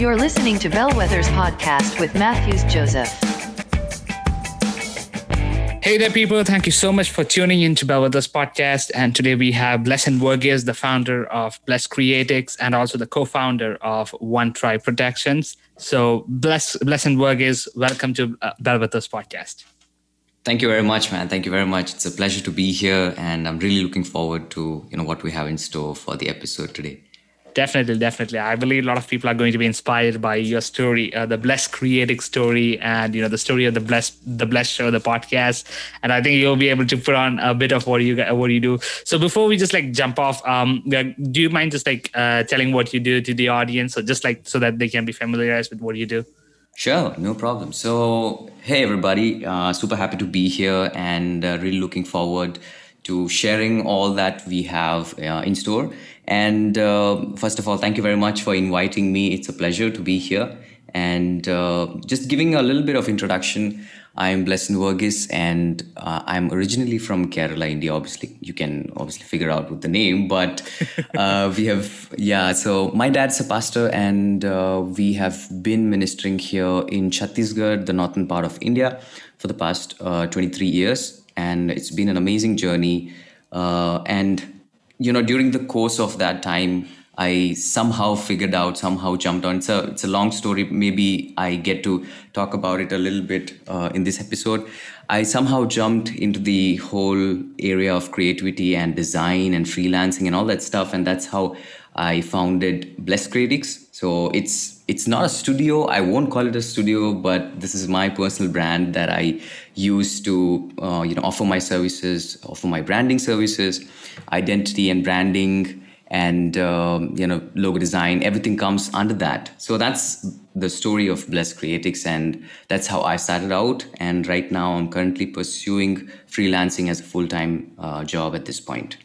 You're listening to Bellwether's podcast with Matthews Joseph. Hey there, people. Thank you so much for tuning in to Bellwether's podcast. And today we have Blessing Verghese, the founder of Bless Creatics and also the co founder of One Tribe Productions. So, Bless, Blessing Verghese, welcome to uh, Bellwether's podcast. Thank you very much, man. Thank you very much. It's a pleasure to be here, and I'm really looking forward to you know what we have in store for the episode today. Definitely, definitely. I believe a lot of people are going to be inspired by your story, uh, the Bless Creatics story, and you know the story of the Blessed, the Blessed Show, the podcast. And I think you'll be able to put on a bit of what you what you do. So before we just like jump off, um, do you mind just like uh, telling what you do to the audience, or just like so that they can be familiarized with what you do? Sure, no problem. So hey everybody, uh, super happy to be here, and uh, really looking forward to sharing all that we have uh, in store. And uh, first of all, thank you very much for inviting me. It's a pleasure to be here. And uh, just giving a little bit of introduction, I'm Blessing Verghese, and uh, I'm originally from Kerala, India. Obviously, you can obviously figure out with the name, but uh, we have, yeah. So my dad's a pastor, and uh, we have been ministering here in Chhattisgarh, the northern part of India, for the past uh, 23 years and it's been an amazing journey. Uh, and you know, during the course of that time, I somehow figured out, somehow jumped on. It's a it's a long story. Maybe I get to talk about it a little bit uh, in this episode. I somehow jumped into the whole area of creativity and design and freelancing and all that stuff, and that's how I founded Bless Creatics. So it's it's not a studio. I won't call it a studio, but this is my personal brand that I use to uh, you know offer my services, offer my branding services, identity and branding, and um, you know logo design. Everything comes under that. So that's the story of Bless Creatics, and that's how I started out. And right now, I'm currently pursuing freelancing as a full time uh, job at this point.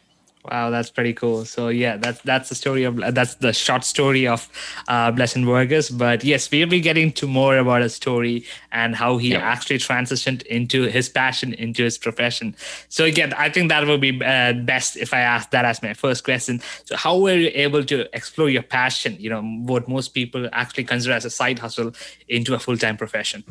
Wow, that's pretty cool. So yeah, that's that's the story of that's the short story of uh, Blessing Verghese. But yes, we'll be getting to more about his story and how he actually transitioned into his passion into his profession. So again, I think that would be uh, best if I ask that as my first question. So how were you able to explore your passion? You know, what most people actually consider as a side hustle into a full time profession.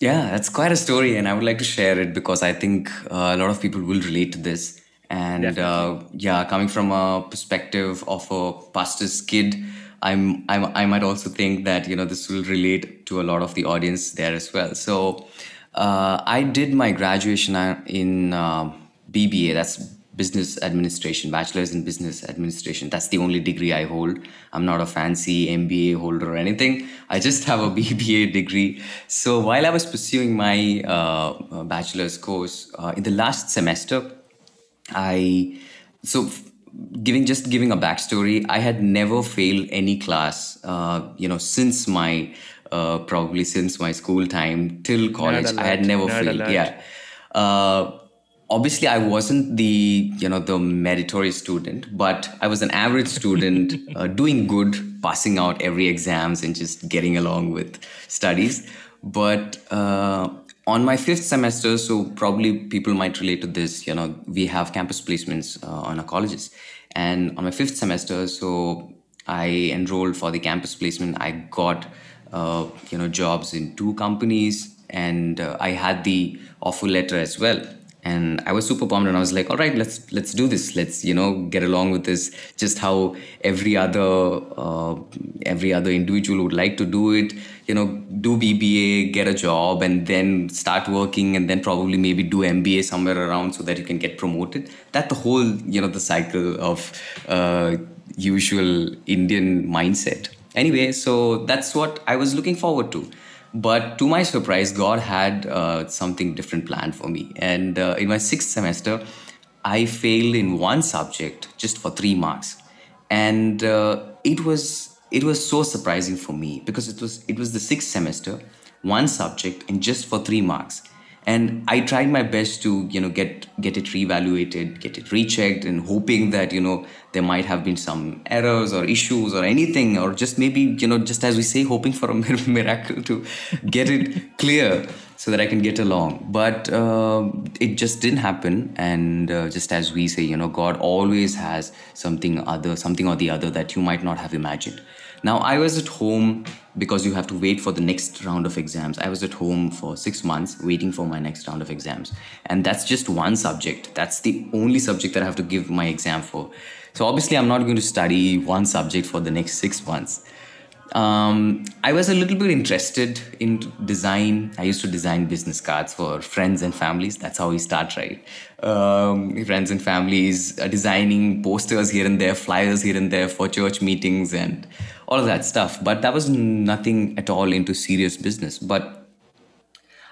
Yeah, that's quite a story, and I would like to share it because I think uh, a lot of people will relate to this and uh, yeah coming from a perspective of a pastor's kid I'm, I'm i might also think that you know this will relate to a lot of the audience there as well. So uh, i did my graduation uh, in uh, bba that's business administration bachelor's in business administration. That's the only degree i hold. I'm not a fancy mba holder or anything. I just have a bba degree. So while i was pursuing my uh, bachelor's course uh, in the last semester I so giving just giving a backstory. I had never failed any class. Uh, you know, since my uh, probably since my school time till college, I had never Nerd failed. Alert. Yeah. Uh, obviously, I wasn't the you know the meritorious student, but I was an average student, uh, doing good, passing out every exams, and just getting along with studies. But uh, on my fifth semester, so probably people might relate to this, you know, we have campus placements uh, on our colleges. And on my fifth semester, so I enrolled for the campus placement. I got, uh, you know, jobs in two companies and uh, I had the offer letter as well and i was super pumped and i was like all right let's let's do this let's you know get along with this just how every other uh, every other individual would like to do it you know do bba get a job and then start working and then probably maybe do mba somewhere around so that you can get promoted. That the whole you know the cycle of uh, usual indian mindset. Anyway so that's what i was looking forward to. But to my surprise, God had uh, something different planned for me. And uh, in my sixth semester, I failed in one subject just for three marks, and uh, it was it was so surprising for me because it was it was the sixth semester, one subject, and just for three marks. And i tried my best to you know get get it reevaluated get it rechecked and hoping that you know there might have been some errors or issues or anything or just maybe you know just as we say hoping for a miracle to get it clear so that i can get along. But uh, it just didn't happen and uh, just as we say you know god always has something other something or the other that you might not have imagined Now, I was at home because you have to wait for the next round of exams. I was at home for six months waiting for my next round of exams. And that's just one subject. That's the only subject that I have to give my exam for. So, obviously, I'm not going to study one subject for the next six months. Um, I was a little bit interested in design. I used to design business cards for friends and families. That's how we start, right? Um, friends and families uh, designing posters here and there, flyers here and there for church meetings and all of that stuff. But that was nothing at all into serious business. But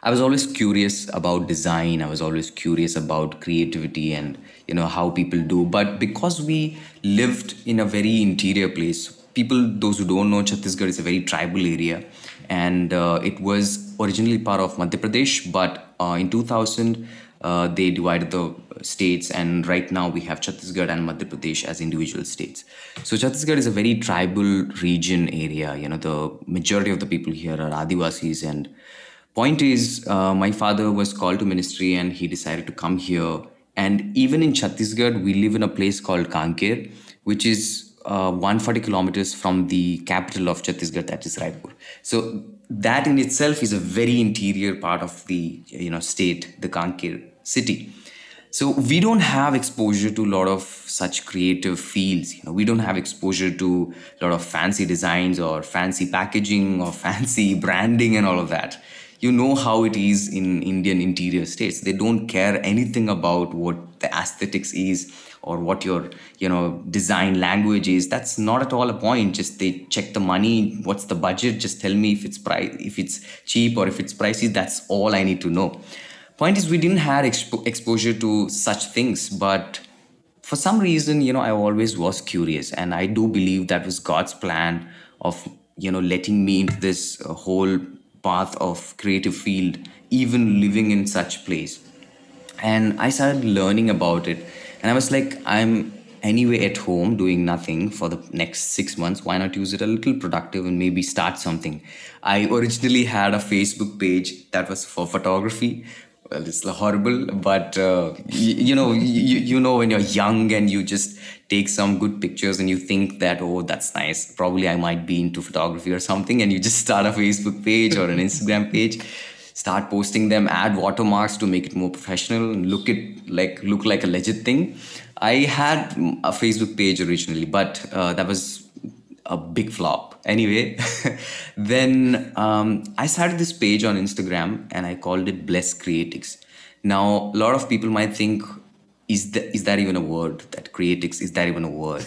I was always curious about design. I was always curious about creativity and you know how people do. But because we lived in a very interior place, people those who don't know, Chhattisgarh is a very tribal area, and uh, it was originally part of Madhya Pradesh. But uh, in 2000, uh, they divided the states, and right now we have Chhattisgarh and Madhya Pradesh as individual states. So Chhattisgarh is a very tribal region area. You know, the majority of the people here are Adivasis, and point is, uh, my father was called to ministry, and he decided to come here. And even in Chhattisgarh, we live in a place called Kanker, which is uh, 140 kilometers from the capital of Chhattisgarh, that is Raipur. So that in itself is a very interior part of the you know state, the Kanker city. So we don't have exposure to a lot of such creative fields you know. We don't have exposure to a lot of fancy designs or fancy packaging or fancy branding and all of that. You know how it is in indian interior states they don't care anything about what the aesthetics is or what your you know design language is. That's not at all a point. Just they check the money what's the budget? Just tell me if it's price if it's cheap or if it's pricey. That's all i need to know point is we didn't have expo- exposure to such things but for some reason you know i always was curious and i do believe that was god's plan of you know letting me into this uh, whole path of creative field even living in such place. And i started learning about it and i was like i'm anyway at home doing nothing for the next six months. Why not use it a little productive and maybe start something? I originally had a facebook page that was for photography well, it's horrible, but uh, you, you, know, you, you know when you're young and you just take some good pictures and you think that oh that's nice, probably I might be into photography or something, and you just start a Facebook page or an Instagram page, start posting them, add watermarks to make it more professional, and look it like look like a legit thing. I had a Facebook page originally, but uh, that was a big flop. Anyway, then um, I started this page on Instagram and I called it Bless Creatics. Now, a lot of people might think, is that is that even a word? That creatics is that even a word?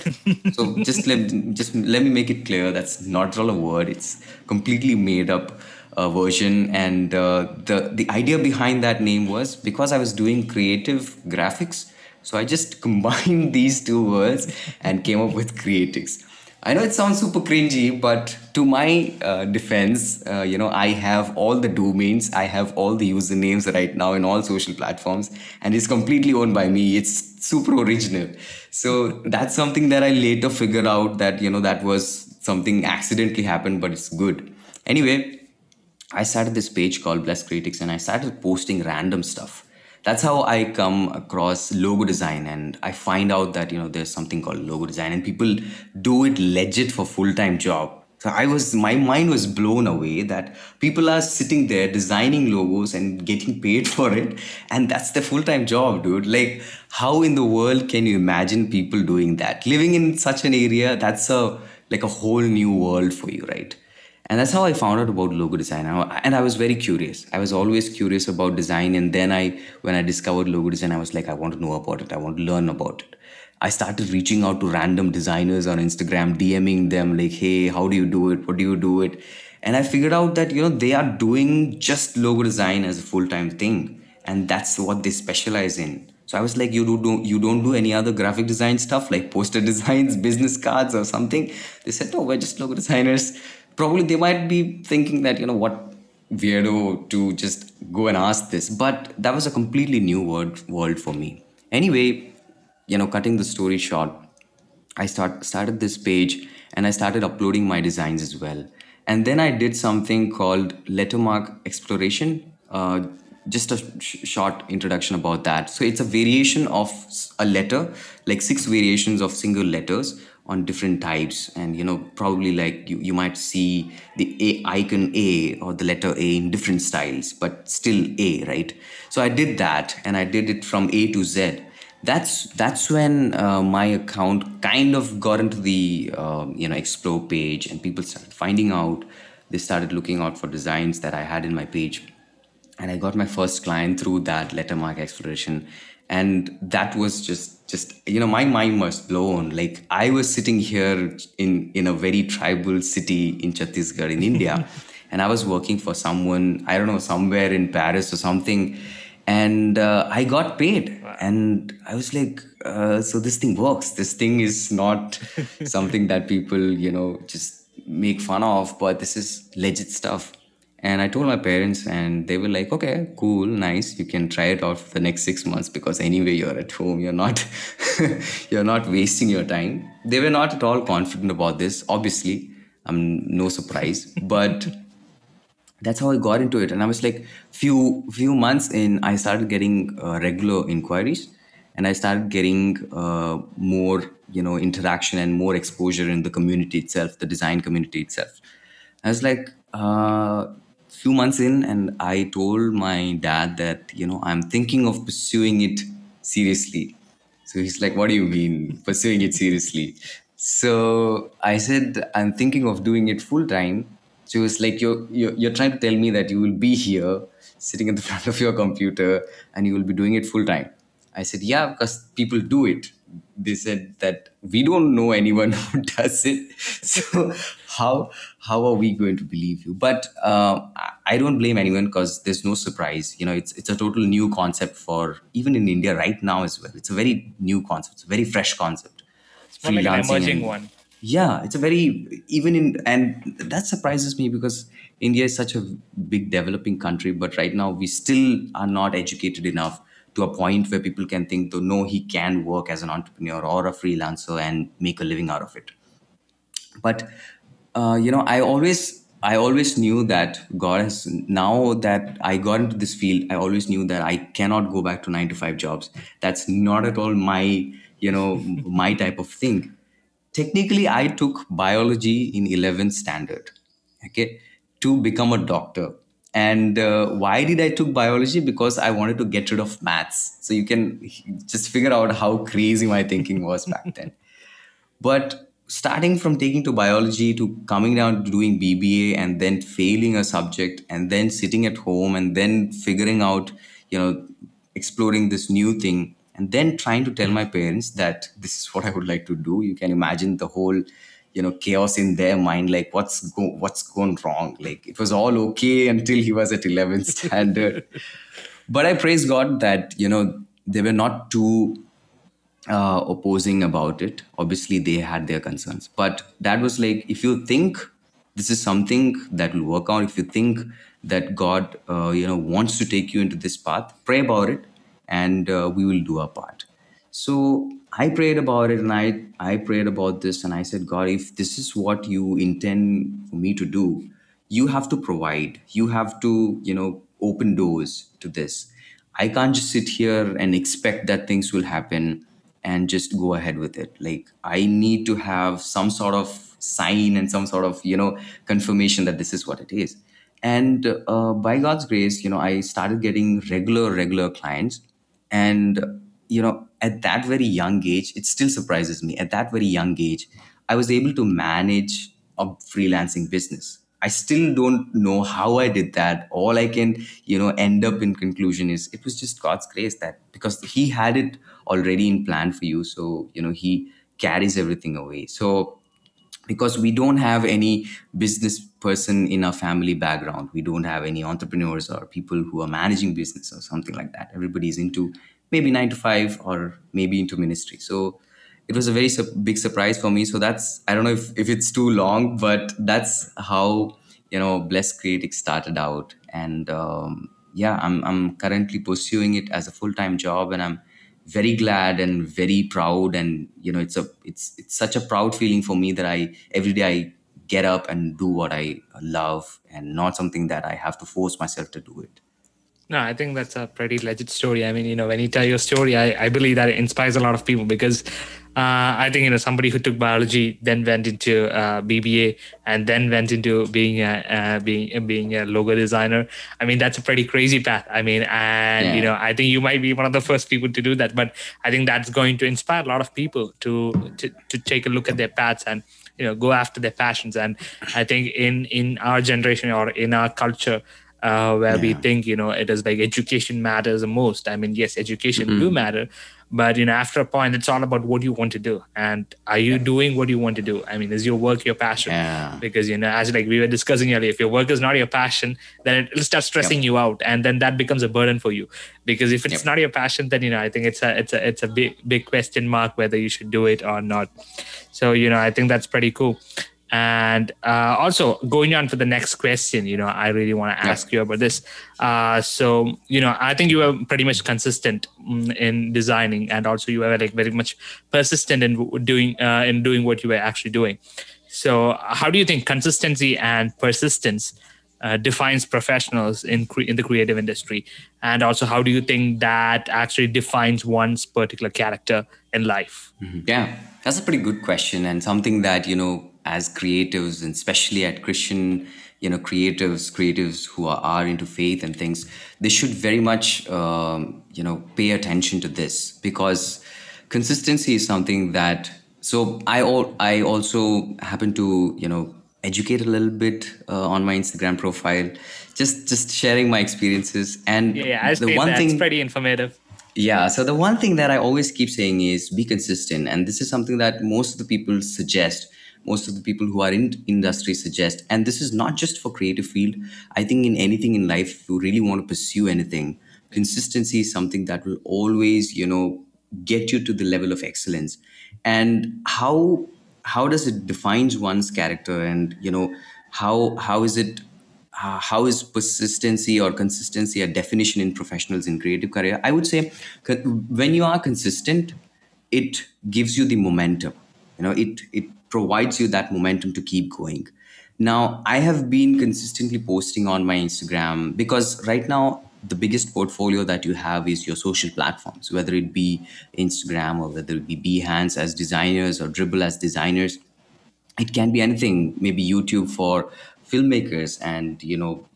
so just let just let me make it clear that's not at all a word. It's completely made up uh, version, and uh, the the idea behind that name was because I was doing creative graphics. So I just combined these two words and came up with creatics. I know it sounds super cringy, but to my uh, defense, uh, you know, I have all the domains, I have all the usernames right now in all social platforms, and it's completely owned by me. It's super original. So that's something that I later figured out that, you know, that was something accidentally happened, but it's good. Anyway, I started this page called Bless Creatics and I started posting random stuff that's how I come across logo design and I find out that you know there's something called logo design and people do it legit for full-time job. So I was my mind was blown away that people are sitting there designing logos and getting paid for it and that's the full-time job dude. Like how in the world can you imagine people doing that? Living in such an area that's a like a whole new world for you right and that's how i found out about logo design. And i was very curious. I was always curious about design. And then i when i discovered logo design i was like i want to know about it. I want to learn about it. I started reaching out to random designers on instagram dming them like hey how do you do it? What do you do it? And i figured out that you know they are doing just logo design as a full-time thing. And that's what they specialize in. So I was like, you do, do you don't do any other graphic design stuff like poster designs, business cards, or something? They said, no, we're just logo designers probably they might be thinking that you know what weirdo to just go and ask this. But that was a completely new world world for me. Anyway you know cutting the story short i start started this page and i started uploading my designs as well. And then i did something called lettermark exploration uh, just a sh- short introduction about that. So it's a variation of a letter like six variations of single letters on different types. And you know probably like you, you might see the a icon a or the letter a in different styles but still a right? So i did that and i did it from a to z. That's that's when uh, my account kind of got into the uh, you know explore page and people started finding out. They started looking out for designs that i had in my page and i got my first client through that lettermark exploration. And that was just just you know my mind was blown. Like i was sitting here in in a very tribal city in chhattisgarh in india. And i was working for someone i don't know somewhere in paris or something. And uh, i got paid. Wow. and i was like uh, so this thing works. This thing is not something that people you know just make fun of but this is legit stuff and I told my parents, and they were like, okay, cool, nice. You can try it out for the next six months because anyway, you're at home. You're not, you're not wasting your time. They were not at all confident about this. Obviously, I'm no surprise, but that's how I got into it. And I was like, few few months in, I started getting uh, regular inquiries, and I started getting uh, more, you know, interaction and more exposure in the community itself, the design community itself. I was like, uh, few months in and I told my dad that, you know, I'm thinking of pursuing it seriously. So he's like, What do you mean pursuing it seriously? So I said, I'm thinking of doing it full time. So was like, you're, you're, you're trying to tell me that you will be here sitting in the front of your computer and you will be doing it full time. I said, Yeah, because people do it they said that we don't know anyone who does it so how how are we going to believe you? But uh, i don't blame anyone because there's no surprise. You know it's it's a total new concept for even in india right now as well. It's a very new concept. It's a very fresh concept. It's like an emerging and, one. Yeah it's a very even in and that surprises me because india is such a big developing country but right now we still are not educated enough to a point where people can think, to no, he can work as an entrepreneur or a freelancer and make a living out of it. But uh, you know, I always I always knew that God has now that I got into this field, I always knew that I cannot go back to nine to five jobs. That's not at all my, you know, my type of thing. Technically, I took biology in 11th standard, okay, to become a doctor and uh, why did i took biology because i wanted to get rid of maths so you can just figure out how crazy my thinking was back then but starting from taking to biology to coming down to doing bba and then failing a subject and then sitting at home and then figuring out you know exploring this new thing and then trying to tell my parents that this is what i would like to do. You can imagine the whole you know chaos in their mind like what's go- what's gone wrong? Like it was all okay until he was at 11th standard. But i praise god that you know they were not too uh, opposing about it obviously they had their concerns but that was like if you think this is something that will work out if you think that god uh, you know wants to take you into this path pray about it and uh, we will do our part so I prayed about it and I, I prayed about this and I said, God, if this is what you intend for me to do, you have to provide. You have to, you know, open doors to this. I can't just sit here and expect that things will happen and just go ahead with it. Like I need to have some sort of sign and some sort of, you know, confirmation that this is what it is. And uh, by God's grace, you know, I started getting regular, regular clients. And you know, at that very young age, it still surprises me. At that very young age, I was able to manage a freelancing business. I still don't know how I did that. All I can, you know, end up in conclusion is it was just God's grace that because He had it already in plan for you. So, you know, He carries everything away. So because we don't have any business person in our family background we don't have any entrepreneurs or people who are managing business or something like that everybody's into maybe nine to five or maybe into ministry. So it was a very su- big surprise for me. So that's, I don't know if, if it's too long, but that's how, you know, Bless Creatics started out. And um, yeah, I'm, I'm currently pursuing it as a full-time job and I'm very glad and very proud. And, you know, it's a, it's, it's such a proud feeling for me that I, every day I get up and do what I love and not something that I have to force myself to do it. No, I think that's a pretty legit story. I mean, you know, when you tell your story, I, I believe that it inspires a lot of people because uh, I think you know somebody who took biology then went into uh, BBA and then went into being a uh, being being a logo designer. I mean that's a pretty crazy path. I mean, and yeah. you know I think you might be one of the first people to do that. But I think that's going to inspire a lot of people to to to take a look at their paths and you know go after their passions. And I think in in our generation or in our culture. Uh, where yeah. we think you know it is like education matters the most. I mean, yes, education mm-hmm. do matter, but you know after a point it's all about what you want to do. And are you doing what you want to do? I mean is your work your passion? Yeah. because you know as like we were discussing earlier if your work is not your passion then it'll start stressing yep. you out and then that becomes a burden for you. Because if it's yep. not your passion then you know i think it's a it's a it's a big big question mark whether you should do it or not. So you know i think that's pretty cool and uh, also going on for the next question, you know, I really want to ask yeah. you about this. Uh, so, you know, I think you were pretty much consistent mm, in designing, and also you were like very much persistent in doing uh, in doing what you were actually doing. So, how do you think consistency and persistence uh, defines professionals in cre- in the creative industry, and also how do you think that actually defines one's particular character in life? Mm-hmm. Yeah, that's a pretty good question, and something that you know as creatives and especially at christian you know creatives creatives who are, are into faith and things they should very much um, you know pay attention to this because consistency is something that so i all i also happen to you know educate a little bit uh, on my instagram profile just just sharing my experiences. And yeah, yeah the one that. thing it's pretty informative. Yeah so the one thing that i always keep saying is be consistent. And this is something that most of the people suggest most of the people who are in industry suggest. And this is not just for creative field. I think in anything in life if you really want to pursue anything consistency is something that will always you know get you to the level of excellence. And how how does it defines one's character? And you know how how is it uh, how is persistency or consistency a definition in professionals in creative career? I would say when you are consistent it gives you the momentum you know it it provides you that momentum to keep going. Now, I have been consistently posting on my Instagram because right now, the biggest portfolio that you have is your social platforms, whether it be Instagram or whether it be Behance as designers or Dribbble as designers. It can be anything, maybe YouTube for filmmakers and, you know,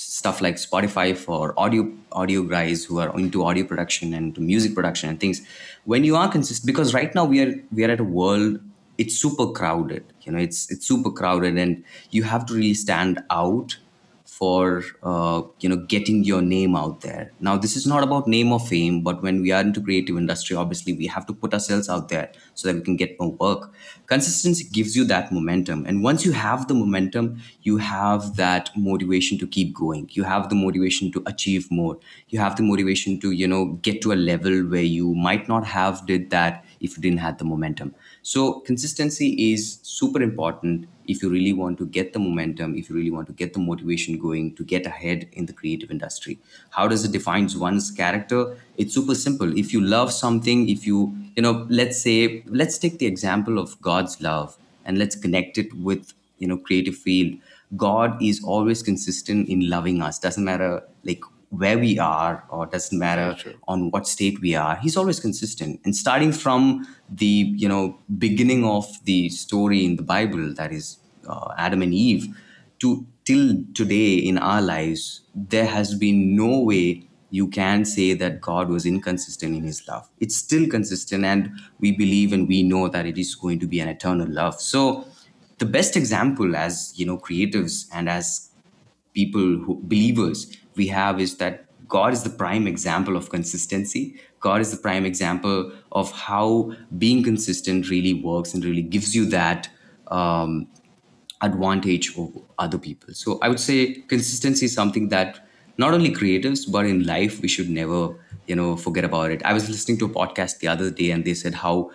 stuff like Spotify for audio audio guys who are into audio production and music production and things. When you are consistent, because right now we are we are at a world it's super crowded you know it's it's super crowded and you have to really stand out for uh, you know getting your name out there. Now this is not about name or fame but when we are into creative industry obviously we have to put ourselves out there so that we can get more work. Consistency gives you that momentum. And once you have the momentum you have that motivation to keep going. You have the motivation to achieve more. You have the motivation to you know get to a level where you might not have did that if you didn't have the momentum. So consistency is super important if you really want to get the momentum, if you really want to get the motivation going to get ahead in the creative industry. How does it define one's character? It's super simple. If you love something, if you, you know, let's say, let's take the example of God's love and let's connect it with, you know, creative field. God is always consistent in loving us. Doesn't matter like where we are or doesn't matter on what state we are he's always consistent and starting from the you know beginning of the story in the bible that is uh, adam and eve to till today in our lives there has been no way you can say that god was inconsistent in his love it's still consistent and we believe and we know that it is going to be an eternal love so the best example as you know creatives and as people who believers we have is that God is the prime example of consistency. God is the prime example of how being consistent really works and really gives you that um, advantage over other people. So I would say consistency is something that not only creatives but in life we should never you know forget about it. I was listening to a podcast the other day and they said how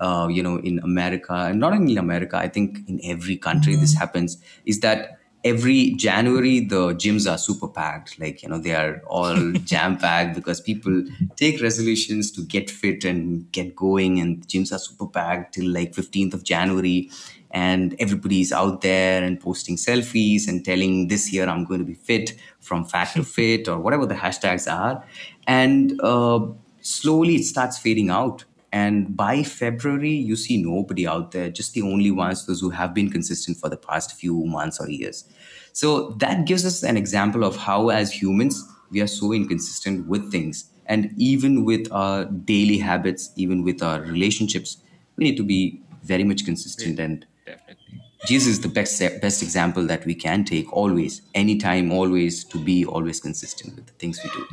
uh, you know in America and not only in America, I think in every country this happens is that every January the gyms are super packed. Like you know they are all jam packed because people take resolutions to get fit and get going, and gyms are super packed till like fifteenth of January. And everybody's out there and posting selfies and telling this year I'm going to be fit from fat to fit or whatever the hashtags are. And uh, slowly it starts fading out. And by February, you see nobody out there, just the only ones, those who have been consistent for the past few months or years. So that gives us an example of how, as humans, we are so inconsistent with things. And even with our daily habits, even with our relationships, we need to be very much consistent. And definitely. Jesus is the best best example that we can take always, anytime, always to be always consistent with the things we do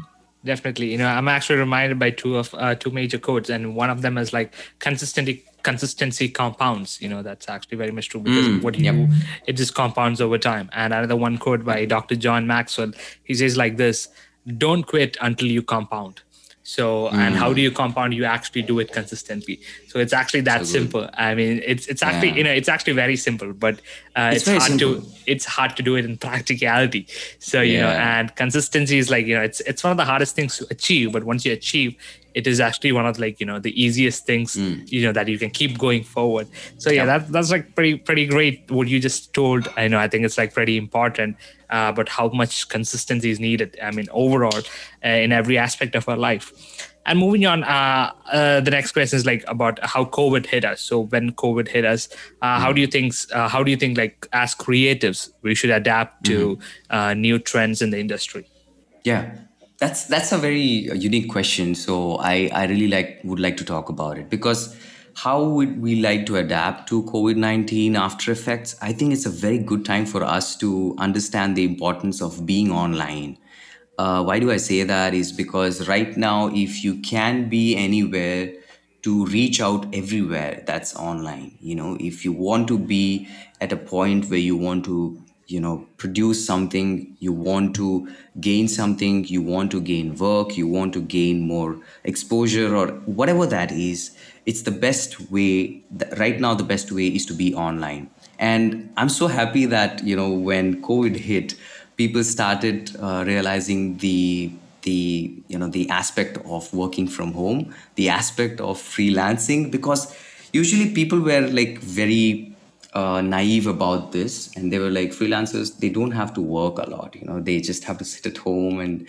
definitely you know i'm actually reminded by two of uh, two major quotes and one of them is like consistency consistency compounds you know that's actually very much true because mm, what you yep. do it just compounds over time and another one quote by dr john maxwell he says like this don't quit until you compound so, mm. and how do you compound? You actually do it consistently. So it's actually that so simple. I mean, it's it's actually yeah. you know it's actually very simple, but uh, it's, it's hard simple. to it's hard to do it in practicality. So you yeah. know, and consistency is like you know it's it's one of the hardest things to achieve. But once you achieve, it is actually one of like you know the easiest things mm. you know that you can keep going forward so yeah, yeah. that that's like pretty pretty great what you just told i know i think it's like pretty important uh, but how much consistency is needed i mean overall uh, in every aspect of our life and moving on uh, uh, the next question is like about how covid hit us so when covid hit us uh, mm. how do you think uh, how do you think like as creatives we should adapt to mm-hmm. new trends in the industry yeah that's that's a very uh, unique question. So I I really like would like to talk about it because how would we like to adapt to COVID nineteen after effects? I think it's a very good time for us to understand the importance of being online. Uh, why do I say that? Is because right now, if you can be anywhere to reach out everywhere, that's online. You know, if you want to be at a point where you want to you know produce something you want to gain something you want to gain work you want to gain more exposure or whatever that is it's the best way right now the best way is to be online and i'm so happy that you know when covid hit people started uh, realizing the the you know the aspect of working from home the aspect of freelancing because usually people were like very uh, naive about this and they were like freelancers they don't have to work a lot you know they just have to sit at home and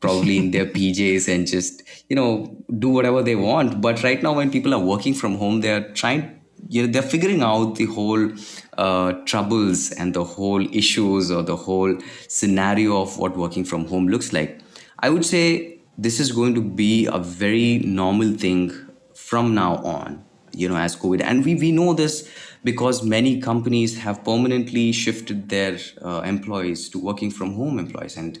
probably in their pjs and just you know do whatever they want. But right now when people are working from home they're trying you know they're figuring out the whole uh, troubles and the whole issues or the whole scenario of what working from home looks like. I would say this is going to be a very normal thing from now on you know as covid. And we we know this because many companies have permanently shifted their uh, employees to working from home employees. And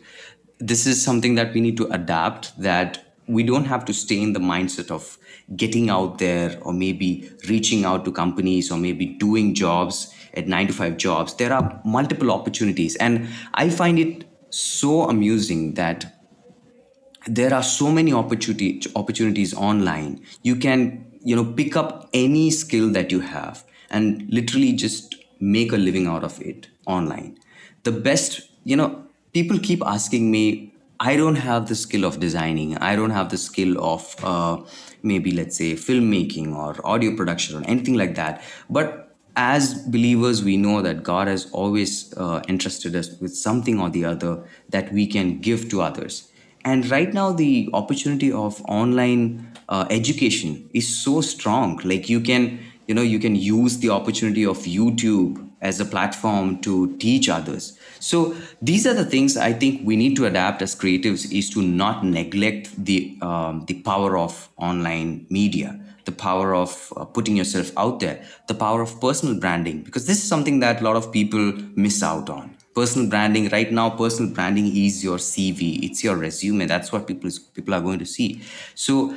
this is something that we need to adapt that we don't have to stay in the mindset of getting out there or maybe reaching out to companies or maybe doing jobs at 9 to 5 jobs. There are multiple opportunities. And i find it so amusing that there are so many opportunity, opportunities online. You can you know pick up any skill that you have and literally just make a living out of it online. The best, you know, people keep asking me, I don't have the skill of designing, I don't have the skill of uh, maybe, let's say, filmmaking or audio production or anything like that. But as believers, we know that God has always uh, entrusted us with something or the other that we can give to others. And right now, the opportunity of online uh, education is so strong. Like you can you know you can use the opportunity of youtube as a platform to teach others so these are the things i think we need to adapt as creatives is to not neglect the um, the power of online media the power of uh, putting yourself out there the power of personal branding because this is something that a lot of people miss out on personal branding right now personal branding is your cv it's your resume. That's what people people are going to see. So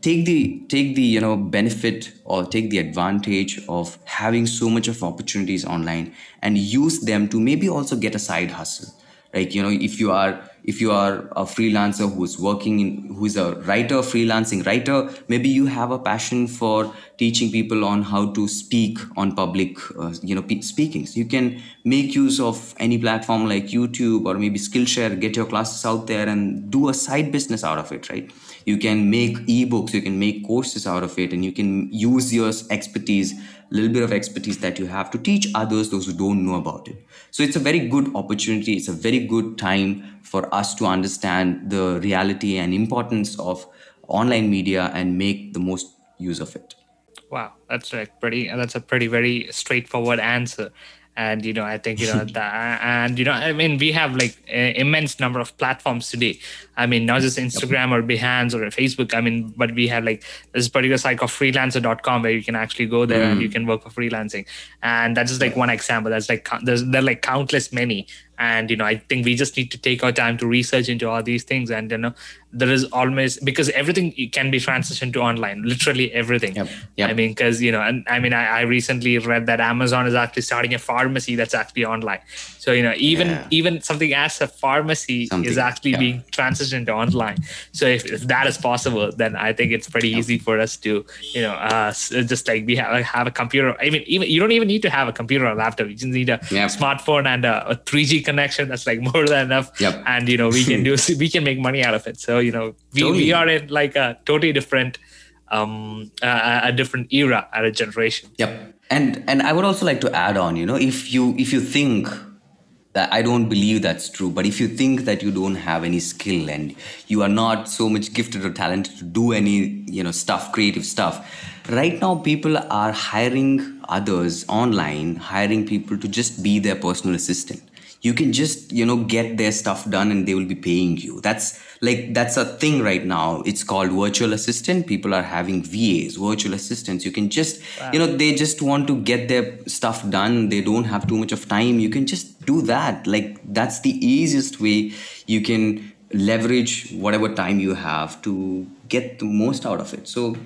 take the take the you know benefit or take the advantage of having so much of opportunities online and use them to maybe also get a side hustle. Like you know if you are if you are a freelancer who's working in who's a writer freelancing writer maybe you have a passion for teaching people on how to speak on public uh, you know speaking so you can make use of any platform like youtube or maybe skillshare get your classes out there and do a side business out of it right? You can make ebooks you can make courses out of it and you can use your expertise little bit of expertise that you have to teach others those who don't know about it. So it's a very good opportunity. It's a very good time for us to understand the reality and importance of online media and make the most use of it. Wow that's like pretty that's a pretty very straightforward answer and you know i think you know that and you know i mean we have like immense number of platforms today. I mean not just instagram or behance or facebook i mean but we have like this particular site called freelancer.com where you can actually go there mm. and you can work for freelancing. And that's just like one example. That's like there's there are like countless many and you know i think we just need to take our time to research into all these things and you know there is always because everything can be transitioned to online literally everything yep. Yep. i mean because you know and i mean I, I, recently read that amazon is actually starting a pharmacy that's actually online so you know even yeah. even something as a pharmacy something, is actually yeah. being transitioned to online so if, if that is possible then i think it's pretty easy for us to you know uh, just like we have, have a computer i mean even you don't even need to have a computer or laptop you just need a smartphone and a, a 3g connection that's like more than enough. Yep. and you know we can do we can make money out of it. So you know we, totally. we are in like a totally different um a, a different era at a generation. Yep. And and i would also like to add on you know if you if you think that i don't believe that's true but if you think that you don't have any skill and you are not so much gifted or talented to do any you know stuff creative stuff right now people are hiring others online hiring people to just be their personal assistant you can just you know get their stuff done and they will be paying you. That's like that's a thing right now. It's called virtual assistant. People are having vas virtual assistants. You can just wow. you know they just want to get their stuff done. They don't have too much of time. You can just do that. Like that's the easiest way you can leverage whatever time you have to get the most out of it. So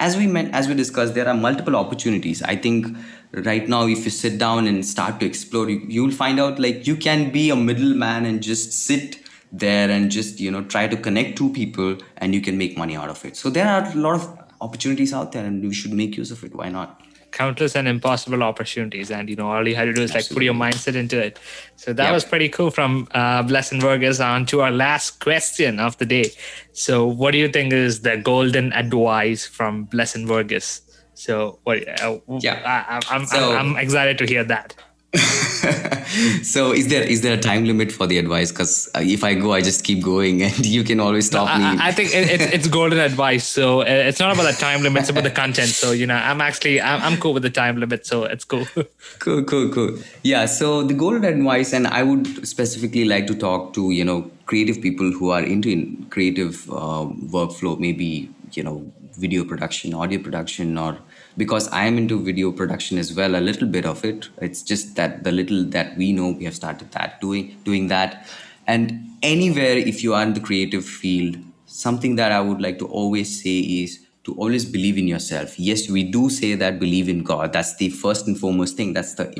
as we meant as we discussed there are multiple opportunities. I think right now if you sit down and start to explore you, will find out like you can be a middleman and just sit there and just you know try to connect two people and you can make money out of it. So there are a lot of opportunities out there and we should make use of it. Why not countless and impossible opportunities and you know all you had to do is like put your mindset into it so that yep. was pretty cool from uh, Blessing Verghese on to our last question of the day so what do you think is the golden advice from Blessing Verghese so what? Uh, yeah, I, am so, I'm, I'm excited to hear that. so is there is there a time limit for the advice? Because uh, if i go i just keep going and you can always stop no, me. I, think it, it's, it's golden advice. So uh, it's not about the time limit it's about the content. So you know i'm actually I'm, I'm cool with the time limit so it's cool. Cool cool cool. Yeah so the golden advice and i would specifically like to talk to you know creative people who are into creative uh, workflow maybe you know video production audio production or because I am into video production as well, a little bit of it. It's just that the little that we know, we have started that doing doing that. And anywhere, if you are in the creative field, something that I would like to always say is to always believe in yourself. Yes, we do say that believe in God. That's the first and foremost thing. That's the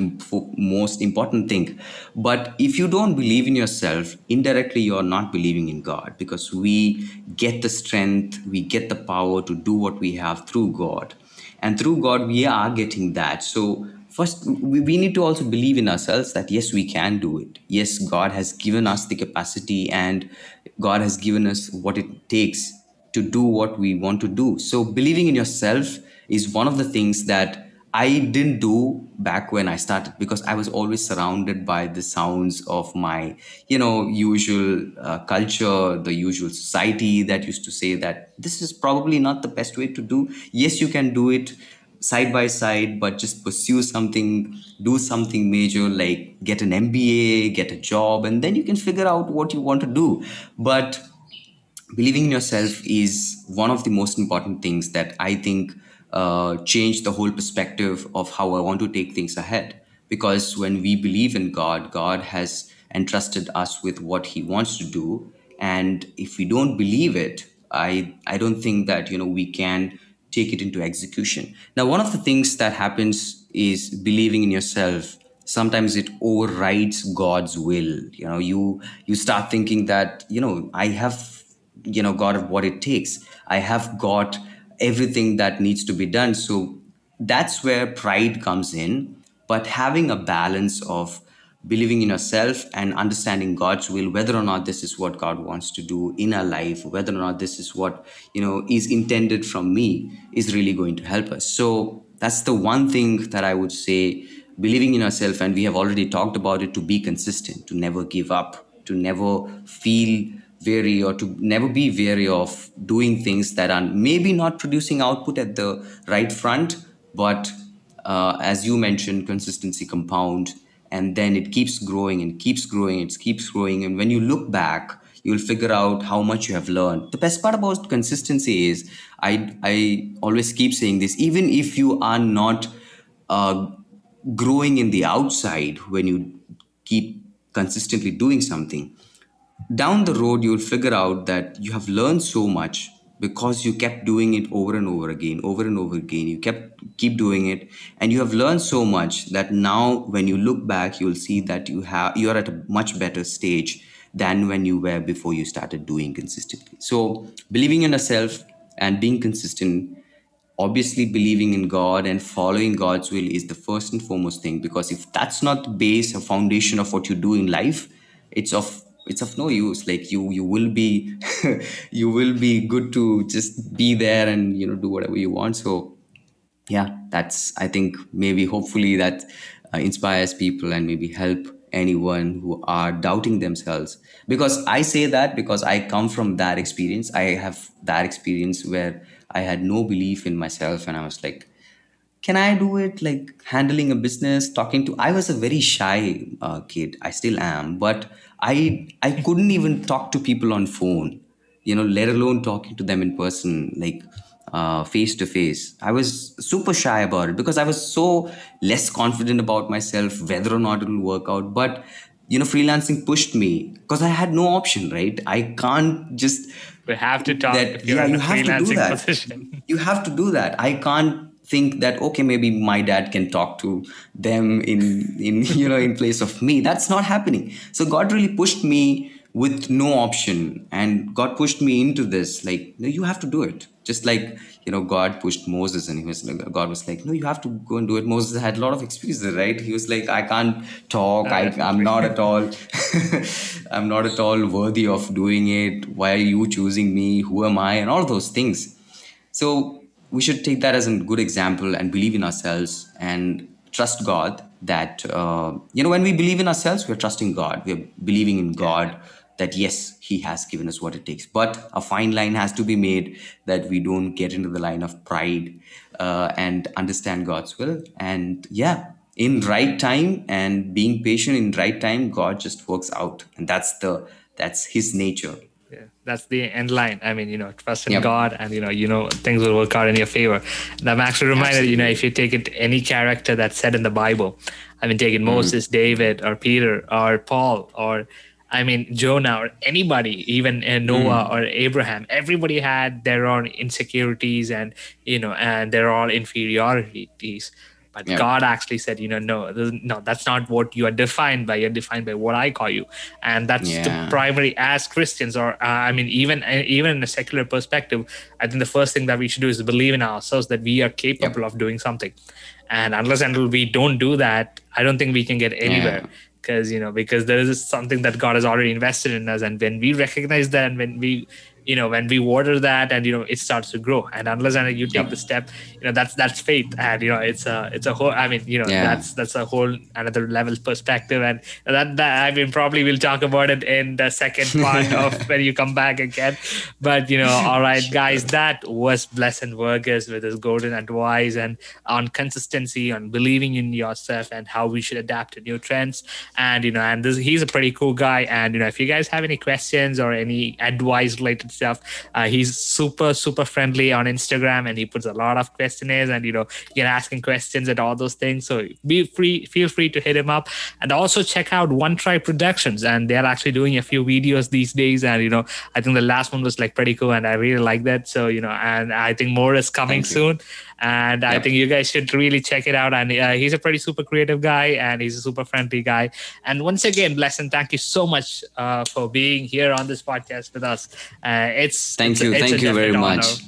most important thing. But if you don't believe in yourself, indirectly you're not believing in God because we get the strength, we get the power to do what we have through God and through god we are getting that so first we need to also believe in ourselves that yes we can do it yes god has given us the capacity and god has given us what it takes to do what we want to do so believing in yourself is one of the things that I didn't do back when I started because I was always surrounded by the sounds of my, you know, usual uh, culture, the usual society that used to say that this is probably not the best way to do. Yes, you can do it side by side, but just pursue something, do something major like get an MBA, get a job, and then you can figure out what you want to do. But believing in yourself is one of the most important things that I think uh, change the whole perspective of how I want to take things ahead. Because when we believe in God, God has entrusted us with what He wants to do, and if we don't believe it, I I don't think that you know we can take it into execution. Now, one of the things that happens is believing in yourself. Sometimes it overrides God's will. You know, you you start thinking that you know I have you know got what it takes. I have got everything that needs to be done. So that's where pride comes in. But having a balance of believing in yourself and understanding god's will whether or not this is what god wants to do in our life whether or not this is what you know is intended from me is really going to help us so that's the one thing that i would say believing in yourself and we have already talked about it to be consistent to never give up to never feel weary or to never be weary of doing things that are maybe not producing output at the right front but uh, as you mentioned consistency compound and then it keeps growing and keeps growing it keeps growing. And when you look back you'll figure out how much you have learned. The best part about consistency is i i always keep saying this even if you are not uh, growing in the outside when you keep consistently doing something down the road you'll figure out that you have learned so much because you kept doing it over and over again over and over again. You kept keep doing it and you have learned so much that now when you look back you'll see that you have you are at a much better stage than when you were before you started doing consistently. So believing in yourself and being consistent obviously believing in god and following god's will is the first and foremost thing because if that's not the base or foundation of what you do in life it's of it's of no use like you you will be you will be good to just be there and you know do whatever you want. So yeah that's i think maybe hopefully that uh, inspires people and maybe help anyone who are doubting themselves. Because i say that because i come from that experience. I have that experience where i had no belief in myself and i was like can i do it? Like handling a business talking to i was a very shy uh, kid. I still am but I I couldn't even talk to people on phone, you know, let alone talking to them in person, like face to face. I was super shy about it because I was so less confident about myself, whether or not it will work out. But you know, freelancing pushed me because I had no option, right? I can't just. We have to talk. That, yeah, you have to do that. Position. You have to do that. I can't think that okay maybe my dad can talk to them in in you know in place of me. That's not happening. So god really pushed me with no option. And god pushed me into this like no, you have to do it. Just like you know god pushed moses and he was like god was like no you have to go and do it. Moses had a lot of experiences right? He was like i can't talk. I, i'm not at all i'm not at all worthy of doing it. Why are you choosing me? Who am i? And all those things. So we should take that as a good example and believe in ourselves and trust God that, uh, you know, when we believe in ourselves, we're trusting God. We're believing in God that, yes, He has given us what it takes. But a fine line has to be made that we don't get into the line of pride uh, and understand God's will. And yeah, in right time and being patient in right time, God just works out. And that's the, that's His nature that's the end line. I mean, you know, trust in yep. God, and you know, you know, things will work out in your favor. And I'm actually reminded, Absolutely. you know, if you take it any character that's said in the Bible, I mean, take it mm-hmm. Moses, David, or Peter, or Paul, or I mean, Jonah, or anybody, even uh, Noah mm. or Abraham. Everybody had their own insecurities and you know, and their own inferiorities. But yeah. God actually said, you know, no, no, that's not what you are defined by. You're defined by what I call you, and that's yeah. the primary. As Christians, or uh, I mean, even uh, even in a secular perspective, I think the first thing that we should do is believe in ourselves that we are capable yep. of doing something. And unless until we don't do that, I don't think we can get anywhere. Because you know, because there is something that God has already invested in us, and when we recognize that, and when we you know when we water that and you know it starts to grow. And unless and you take yep. the step you know that's that's faith. And you know it's a it's a whole i mean you know yeah. that's that's a whole another level perspective. And that, that i mean probably we'll talk about it in the second part of when you come back again. But you know all right guys that was blessed Verghese with his golden advice and on consistency on believing in yourself and how we should adapt to new trends. And you know and this he's a pretty cool guy. And you know if you guys have any questions or any advice related stuff. Uh, he's super super friendly on Instagram, and he puts a lot of questionnaires, and you know you can ask him questions and all those things. So be free, feel free to hit him up, and also check out One Tribe Productions, and they're actually doing a few videos these days, and you know I think the last one was like pretty cool, and I really like that. So you know, and I think more is coming soon and yep. I think you guys should really check it out. And uh, he's a pretty super creative guy, and he's a super friendly guy. And once again, Blessing, thank you so much uh, for being here on this podcast with us. Uh, it's thank it's you, a, thank you very honor. much.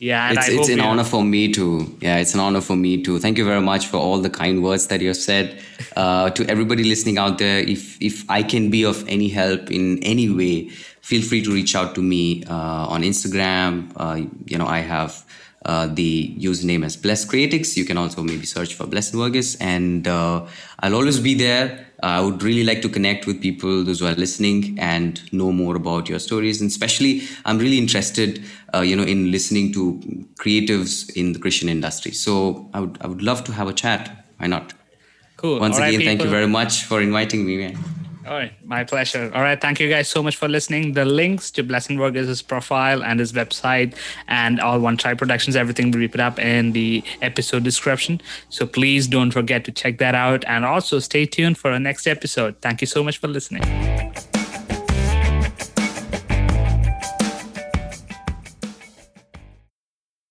Yeah, it's, it's an honor for me to. Yeah, it's an honor for me to. Thank you very much for all the kind words that you have said. Uh, to everybody listening out there, if if I can be of any help in any way, feel free to reach out to me uh, on Instagram. Uh, you know, I have uh, the username as Bless Creatics. You can also maybe search for Bless Verghese, and uh, I'll always be there. I would really like to connect with people, those who are listening, and know more about your stories. And especially, I'm really interested, uh, you know, in listening to creatives in the Christian industry. So I would, I would love to have a chat. Why not? Cool. Once All again, right, thank you very much for inviting me. Man. All right, my pleasure. All right, thank you guys so much for listening. The links to Blessing Verghese's profile and his website and all One Tribe Productions, everything will be put up in the episode description. So please don't forget to check that out and also stay tuned for our next episode. Thank you so much for listening.